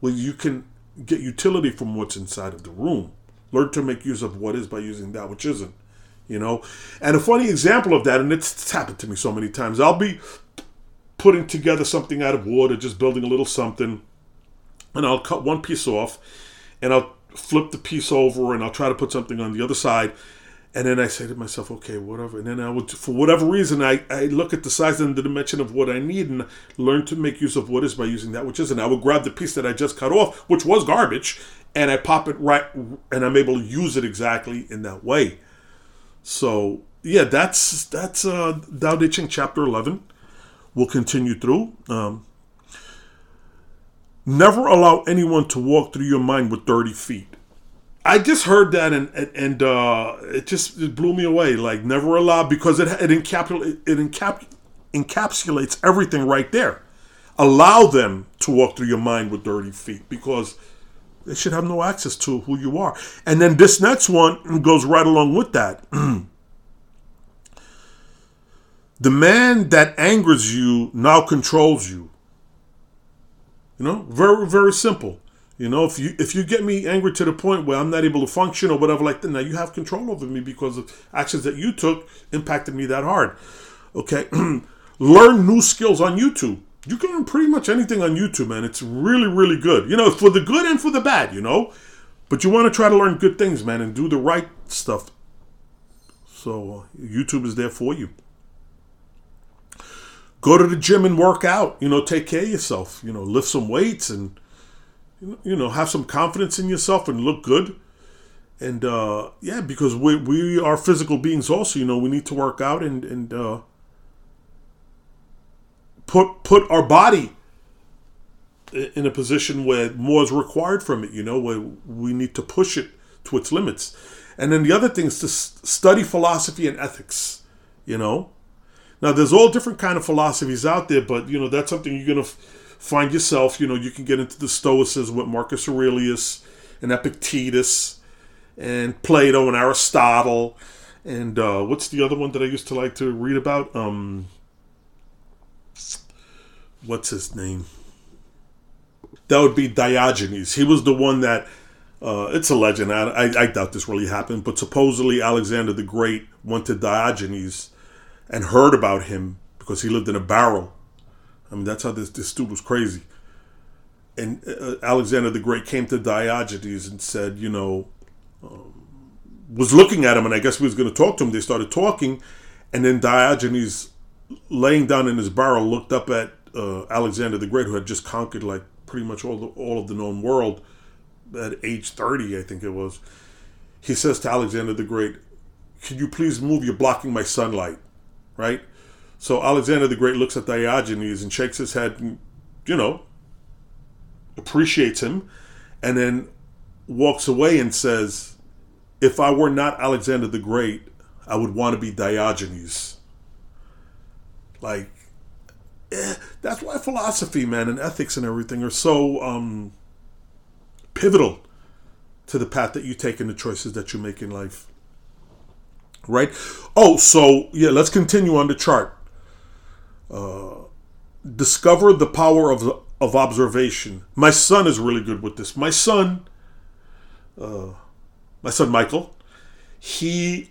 Well, you can get utility from what's inside of the room. Learn to make use of what is by using that which isn't. You know, and a funny example of that, and it's, it's happened to me so many times. I'll be putting together something out of wood or just building a little something, and I'll cut one piece off and I'll flip the piece over and I'll try to put something on the other side. And then I say to myself, okay, whatever. And then I would, for whatever reason, I, I look at the size and the dimension of what I need and learn to make use of what is by using that which isn't. I would grab the piece that I just cut off, which was garbage, and I pop it right, and I'm able to use it exactly in that way. So yeah, that's that's uh, Tao Te Ching chapter eleven. We'll continue through. Um, Never allow anyone to walk through your mind with 30 feet. I just heard that and and uh, it just it blew me away. Like never allow because it it, encapsulates it encap, encapsulates everything right there. Allow them to walk through your mind with 30 feet because they should have no access to who you are. And then this next one goes right along with that. the man that angers you now controls you. You know, very very simple. You know, if you if you get me angry to the point where I'm not able to function or whatever like that, now you have control over me because of actions that you took impacted me that hard. Okay, learn new skills on YouTube. You can learn pretty much anything on YouTube, man. It's really really good. You know, for the good and for the bad. You know, But you want to try to learn good things, man, and do the right stuff. So uh, YouTube is there for you. Go to the gym and work out. You know, take care of yourself. You know, lift some weights and you know have some confidence in yourself and look good. And uh, yeah, because we we are physical beings also. You know, we need to work out and and uh, put put our body in a position where more is required from it, you know, where we need to push it to its limits. And then the other thing is to study philosophy and ethics, you know. Now, there's all different kind of philosophies out there, but, you know, that's something you're f- find yourself. You know, you can get into the Stoicism with Marcus Aurelius and Epictetus and Plato and Aristotle. And uh, what's the other one that I used to like to read about? Um, what's his name? that would be Diogenes. He was the one that, uh, it's a legend. I, I, I, doubt this really happened, but supposedly Alexander the Great went to Diogenes and heard about him because he lived in a barrel. I mean, that's how this, this dude was crazy. And uh, Alexander the Great came to Diogenes and said, you know, um, was looking at him, and I guess he was going to talk to him. They started talking, and then Diogenes, laying down in his barrel, looked up at uh, Alexander the Great, who had just conquered like pretty much all the, all of the known world at age 30, I think it was. He says to Alexander the Great, Can you please move? You're blocking my sunlight, right? So Alexander the Great looks at Diogenes and shakes his head and, you know, appreciates him, and then walks away and says, If I were not Alexander the Great, I would want to be Diogenes. Like, eh, that's why philosophy, man, and ethics and everything are so um, pivotal to the path that you take and the choices that you make in life. Right? Oh, so yeah, let's continue on the chart. Uh, discover the power of of observation. My son is really good with this. My son, uh, my son Michael, he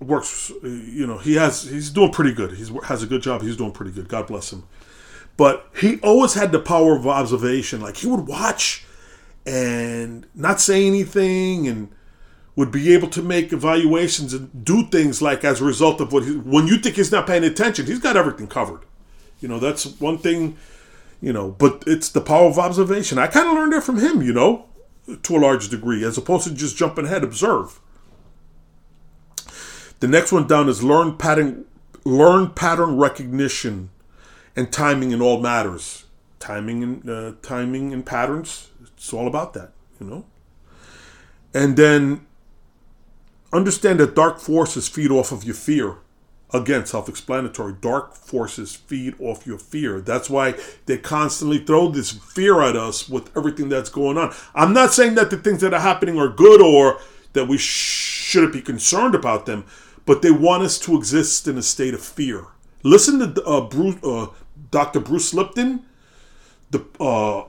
works. You know, he has he's doing pretty good. He has a good job. He's doing pretty good. God bless him. But he always had the power of observation. Like he would watch and not say anything and would be able to make evaluations and do things like as a result of what he, when you think he's not paying attention, he's got everything covered. You know, that's one thing, you know, but it's the power of observation. I kind of learned that from him, you know, to a large degree, as opposed to just jumping ahead, observe. The next one down is learn pattern learn pattern recognition and timing in all matters. Timing and uh, timing and patterns. It's all about that, you know. And then understand that dark forces feed off of your fear. Again, self-explanatory. Dark forces feed off your fear. That's why they constantly throw this fear at us with everything that's going on. I'm not saying that the things that are happening are good or that we shouldn't be concerned about them but they want us to exist in a state of fear. Listen to uh, Bruce, uh, Dr. Bruce Lipton. The uh,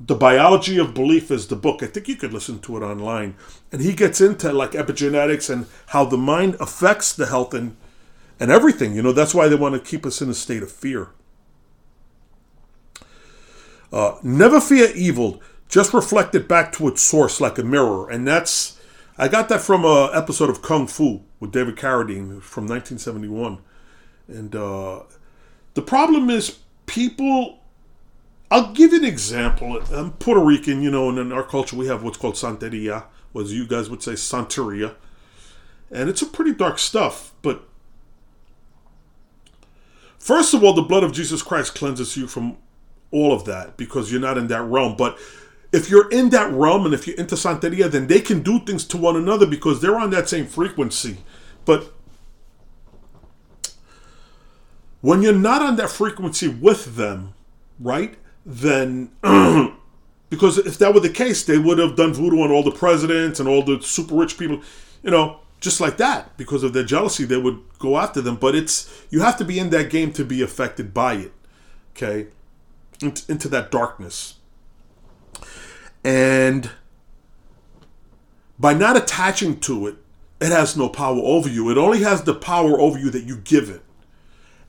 the biology of belief is the book. I think you could listen to it online, and he gets into like epigenetics and how the mind affects the health and and everything. You know that's why they want to keep us in a state of fear. Uh, never fear evil. Just reflect it back to its source like a mirror, and that's I got that from a episode of Kung Fu with David Carradine from 1971, and uh, the problem is people. I'll give you an example. I'm Puerto Rican, you know, and in our culture we have what's called Santeria, or as you guys would say, Santeria, and it's a pretty dark stuff. But first of all, the blood of Jesus Christ cleanses you from all of that because you're not in that realm. But if you're in that realm and if you're into Santeria, then they can do things to one another because they're on that same frequency. But when you're not on that frequency with them, right? Then, because if that were the case, they would have done voodoo on all the presidents and all the super rich people, you know, just like that. Because of their jealousy, they would go after them. But it's, you have to be in that game to be affected by it, okay? Into that darkness. And by not attaching to it, it has no power over you. It only has the power over you that you give it.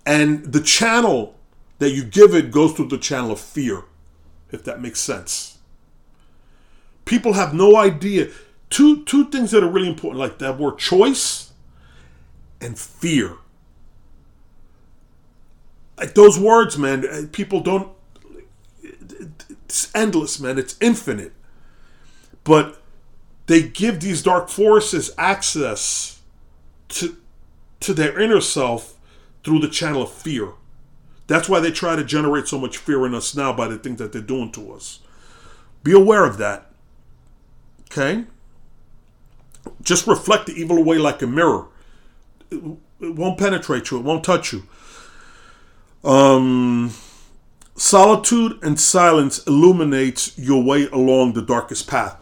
And the channel that you give it goes through the channel of fear, if that makes sense. people have no idea. Two two things that are really important, like that word choice and fear. Like those words, man, uh, people don't. It's endless, man. It's infinite. But they give these dark forces access to to their inner self through the channel of fear. That's why they try to generate so much fear in us now by the things that they're doing to us. Be aware of that. Okay? Just reflect the evil away like a mirror. It, won't penetrate you, it won't touch you. Um, solitude and silence illuminates your way along the darkest path.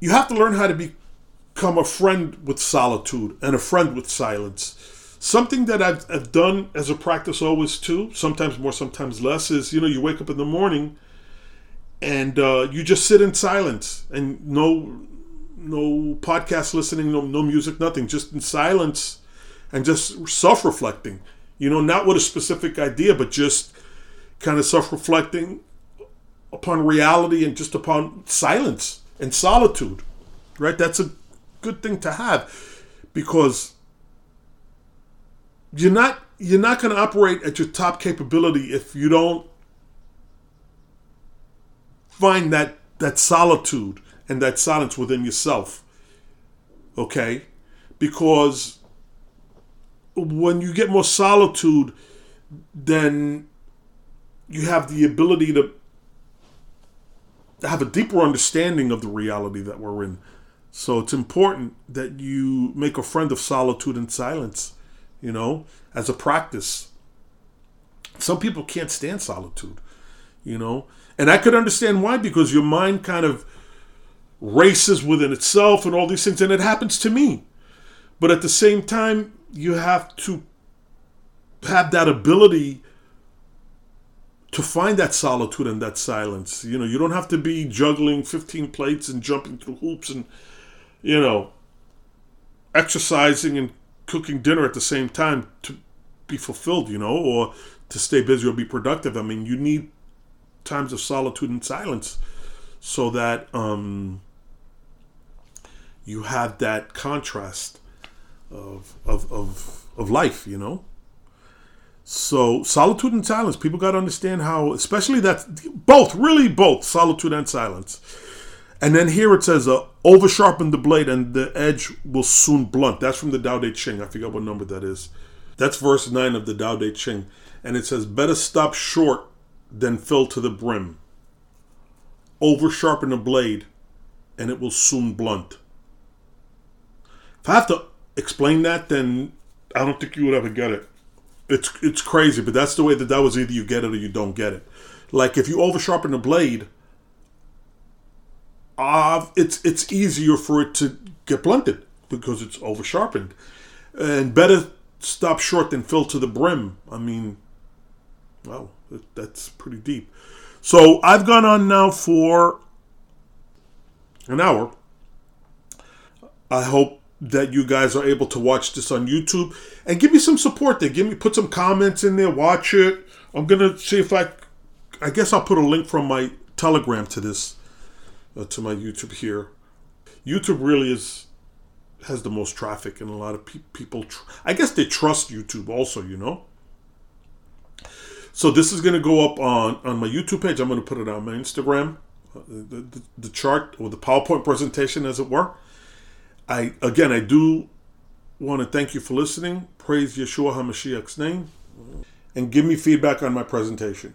You have to learn how to become a friend with solitude and a friend with silence. Something that I've, I've done as a practice always too, sometimes more, sometimes less, is you know, you wake up in the morning and uh, you just sit in silence and no no podcast listening, no, no music, nothing, just in silence and just self reflecting. You know, not with a specific idea, but just kind of self reflecting upon reality and just upon silence and solitude. Right? That's a good thing to have because you're not you're not going to operate at your top capability if you don't find that that solitude and that silence within yourself. Okay? Because when you get more solitude, then you have the ability to have a deeper understanding of the reality that we're in. So it's important that you make a friend of solitude and silence you know, as a practice. Some people can't stand solitude, you know, and I could understand why because your mind kind of races within itself and all these things, and it happens to me. But at the same time, you have to have that ability to find that solitude and that silence. You know, you don't have to be juggling 15 plates and jumping through hoops and, you know, exercising and cooking dinner at the same time to be fulfilled, you know, or to stay busy or be productive. I mean, you need times of solitude and silence so that um, you have that contrast of, of, of, of life, you know. So solitude and silence, people got to understand how, especially that both, really both, solitude and silence. And then here it says, uh, over sharpen the blade and the edge will soon blunt. That's from the Tao Te Ching. I forget what number that is. That's verse 9 of the Tao Te Ching. And it says, better stop short than fill to the brim. Over sharpen the blade and it will soon blunt. If I have to explain that, then I don't think you would ever get it. It's it's crazy, but that's the way that that was either you get it or you don't get it. Like if you over sharpen the blade, uh, it's it's easier for it to get blunted because it's over sharpened, and better stop short than fill to the brim. I mean, well, that's pretty deep. So I've gone on now for an hour. I hope that you guys are able to watch this on YouTube and give me some support there. Give me put some comments in there, watch it. I'm gonna see if I I guess I'll put a link from my telegram to this uh, to my YouTube here. YouTube really is has the most traffic, and a lot of pe- people. Tr- I guess they trust YouTube also. You know. So this is going to go up on on my YouTube page. I'm going to put it on my Instagram, uh, the, the, the chart or the PowerPoint presentation, as it were. I again, I do want to thank you for listening. Praise Yeshua Hamashiach's name, and give me feedback on my presentation.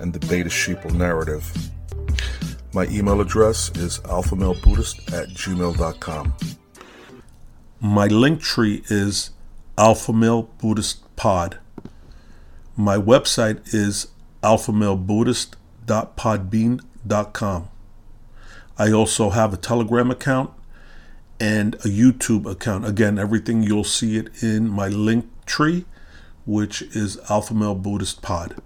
and the beta sheeple narrative. My email address is alphamalebuddhist at gmail.com. My Linktree is Alpha. My website is alphamalebuddhist.podbean.com. I also have a Telegram account and a YouTube account. Again, everything you'll see it in my link tree, which is Alpha Male Buddhist Pod.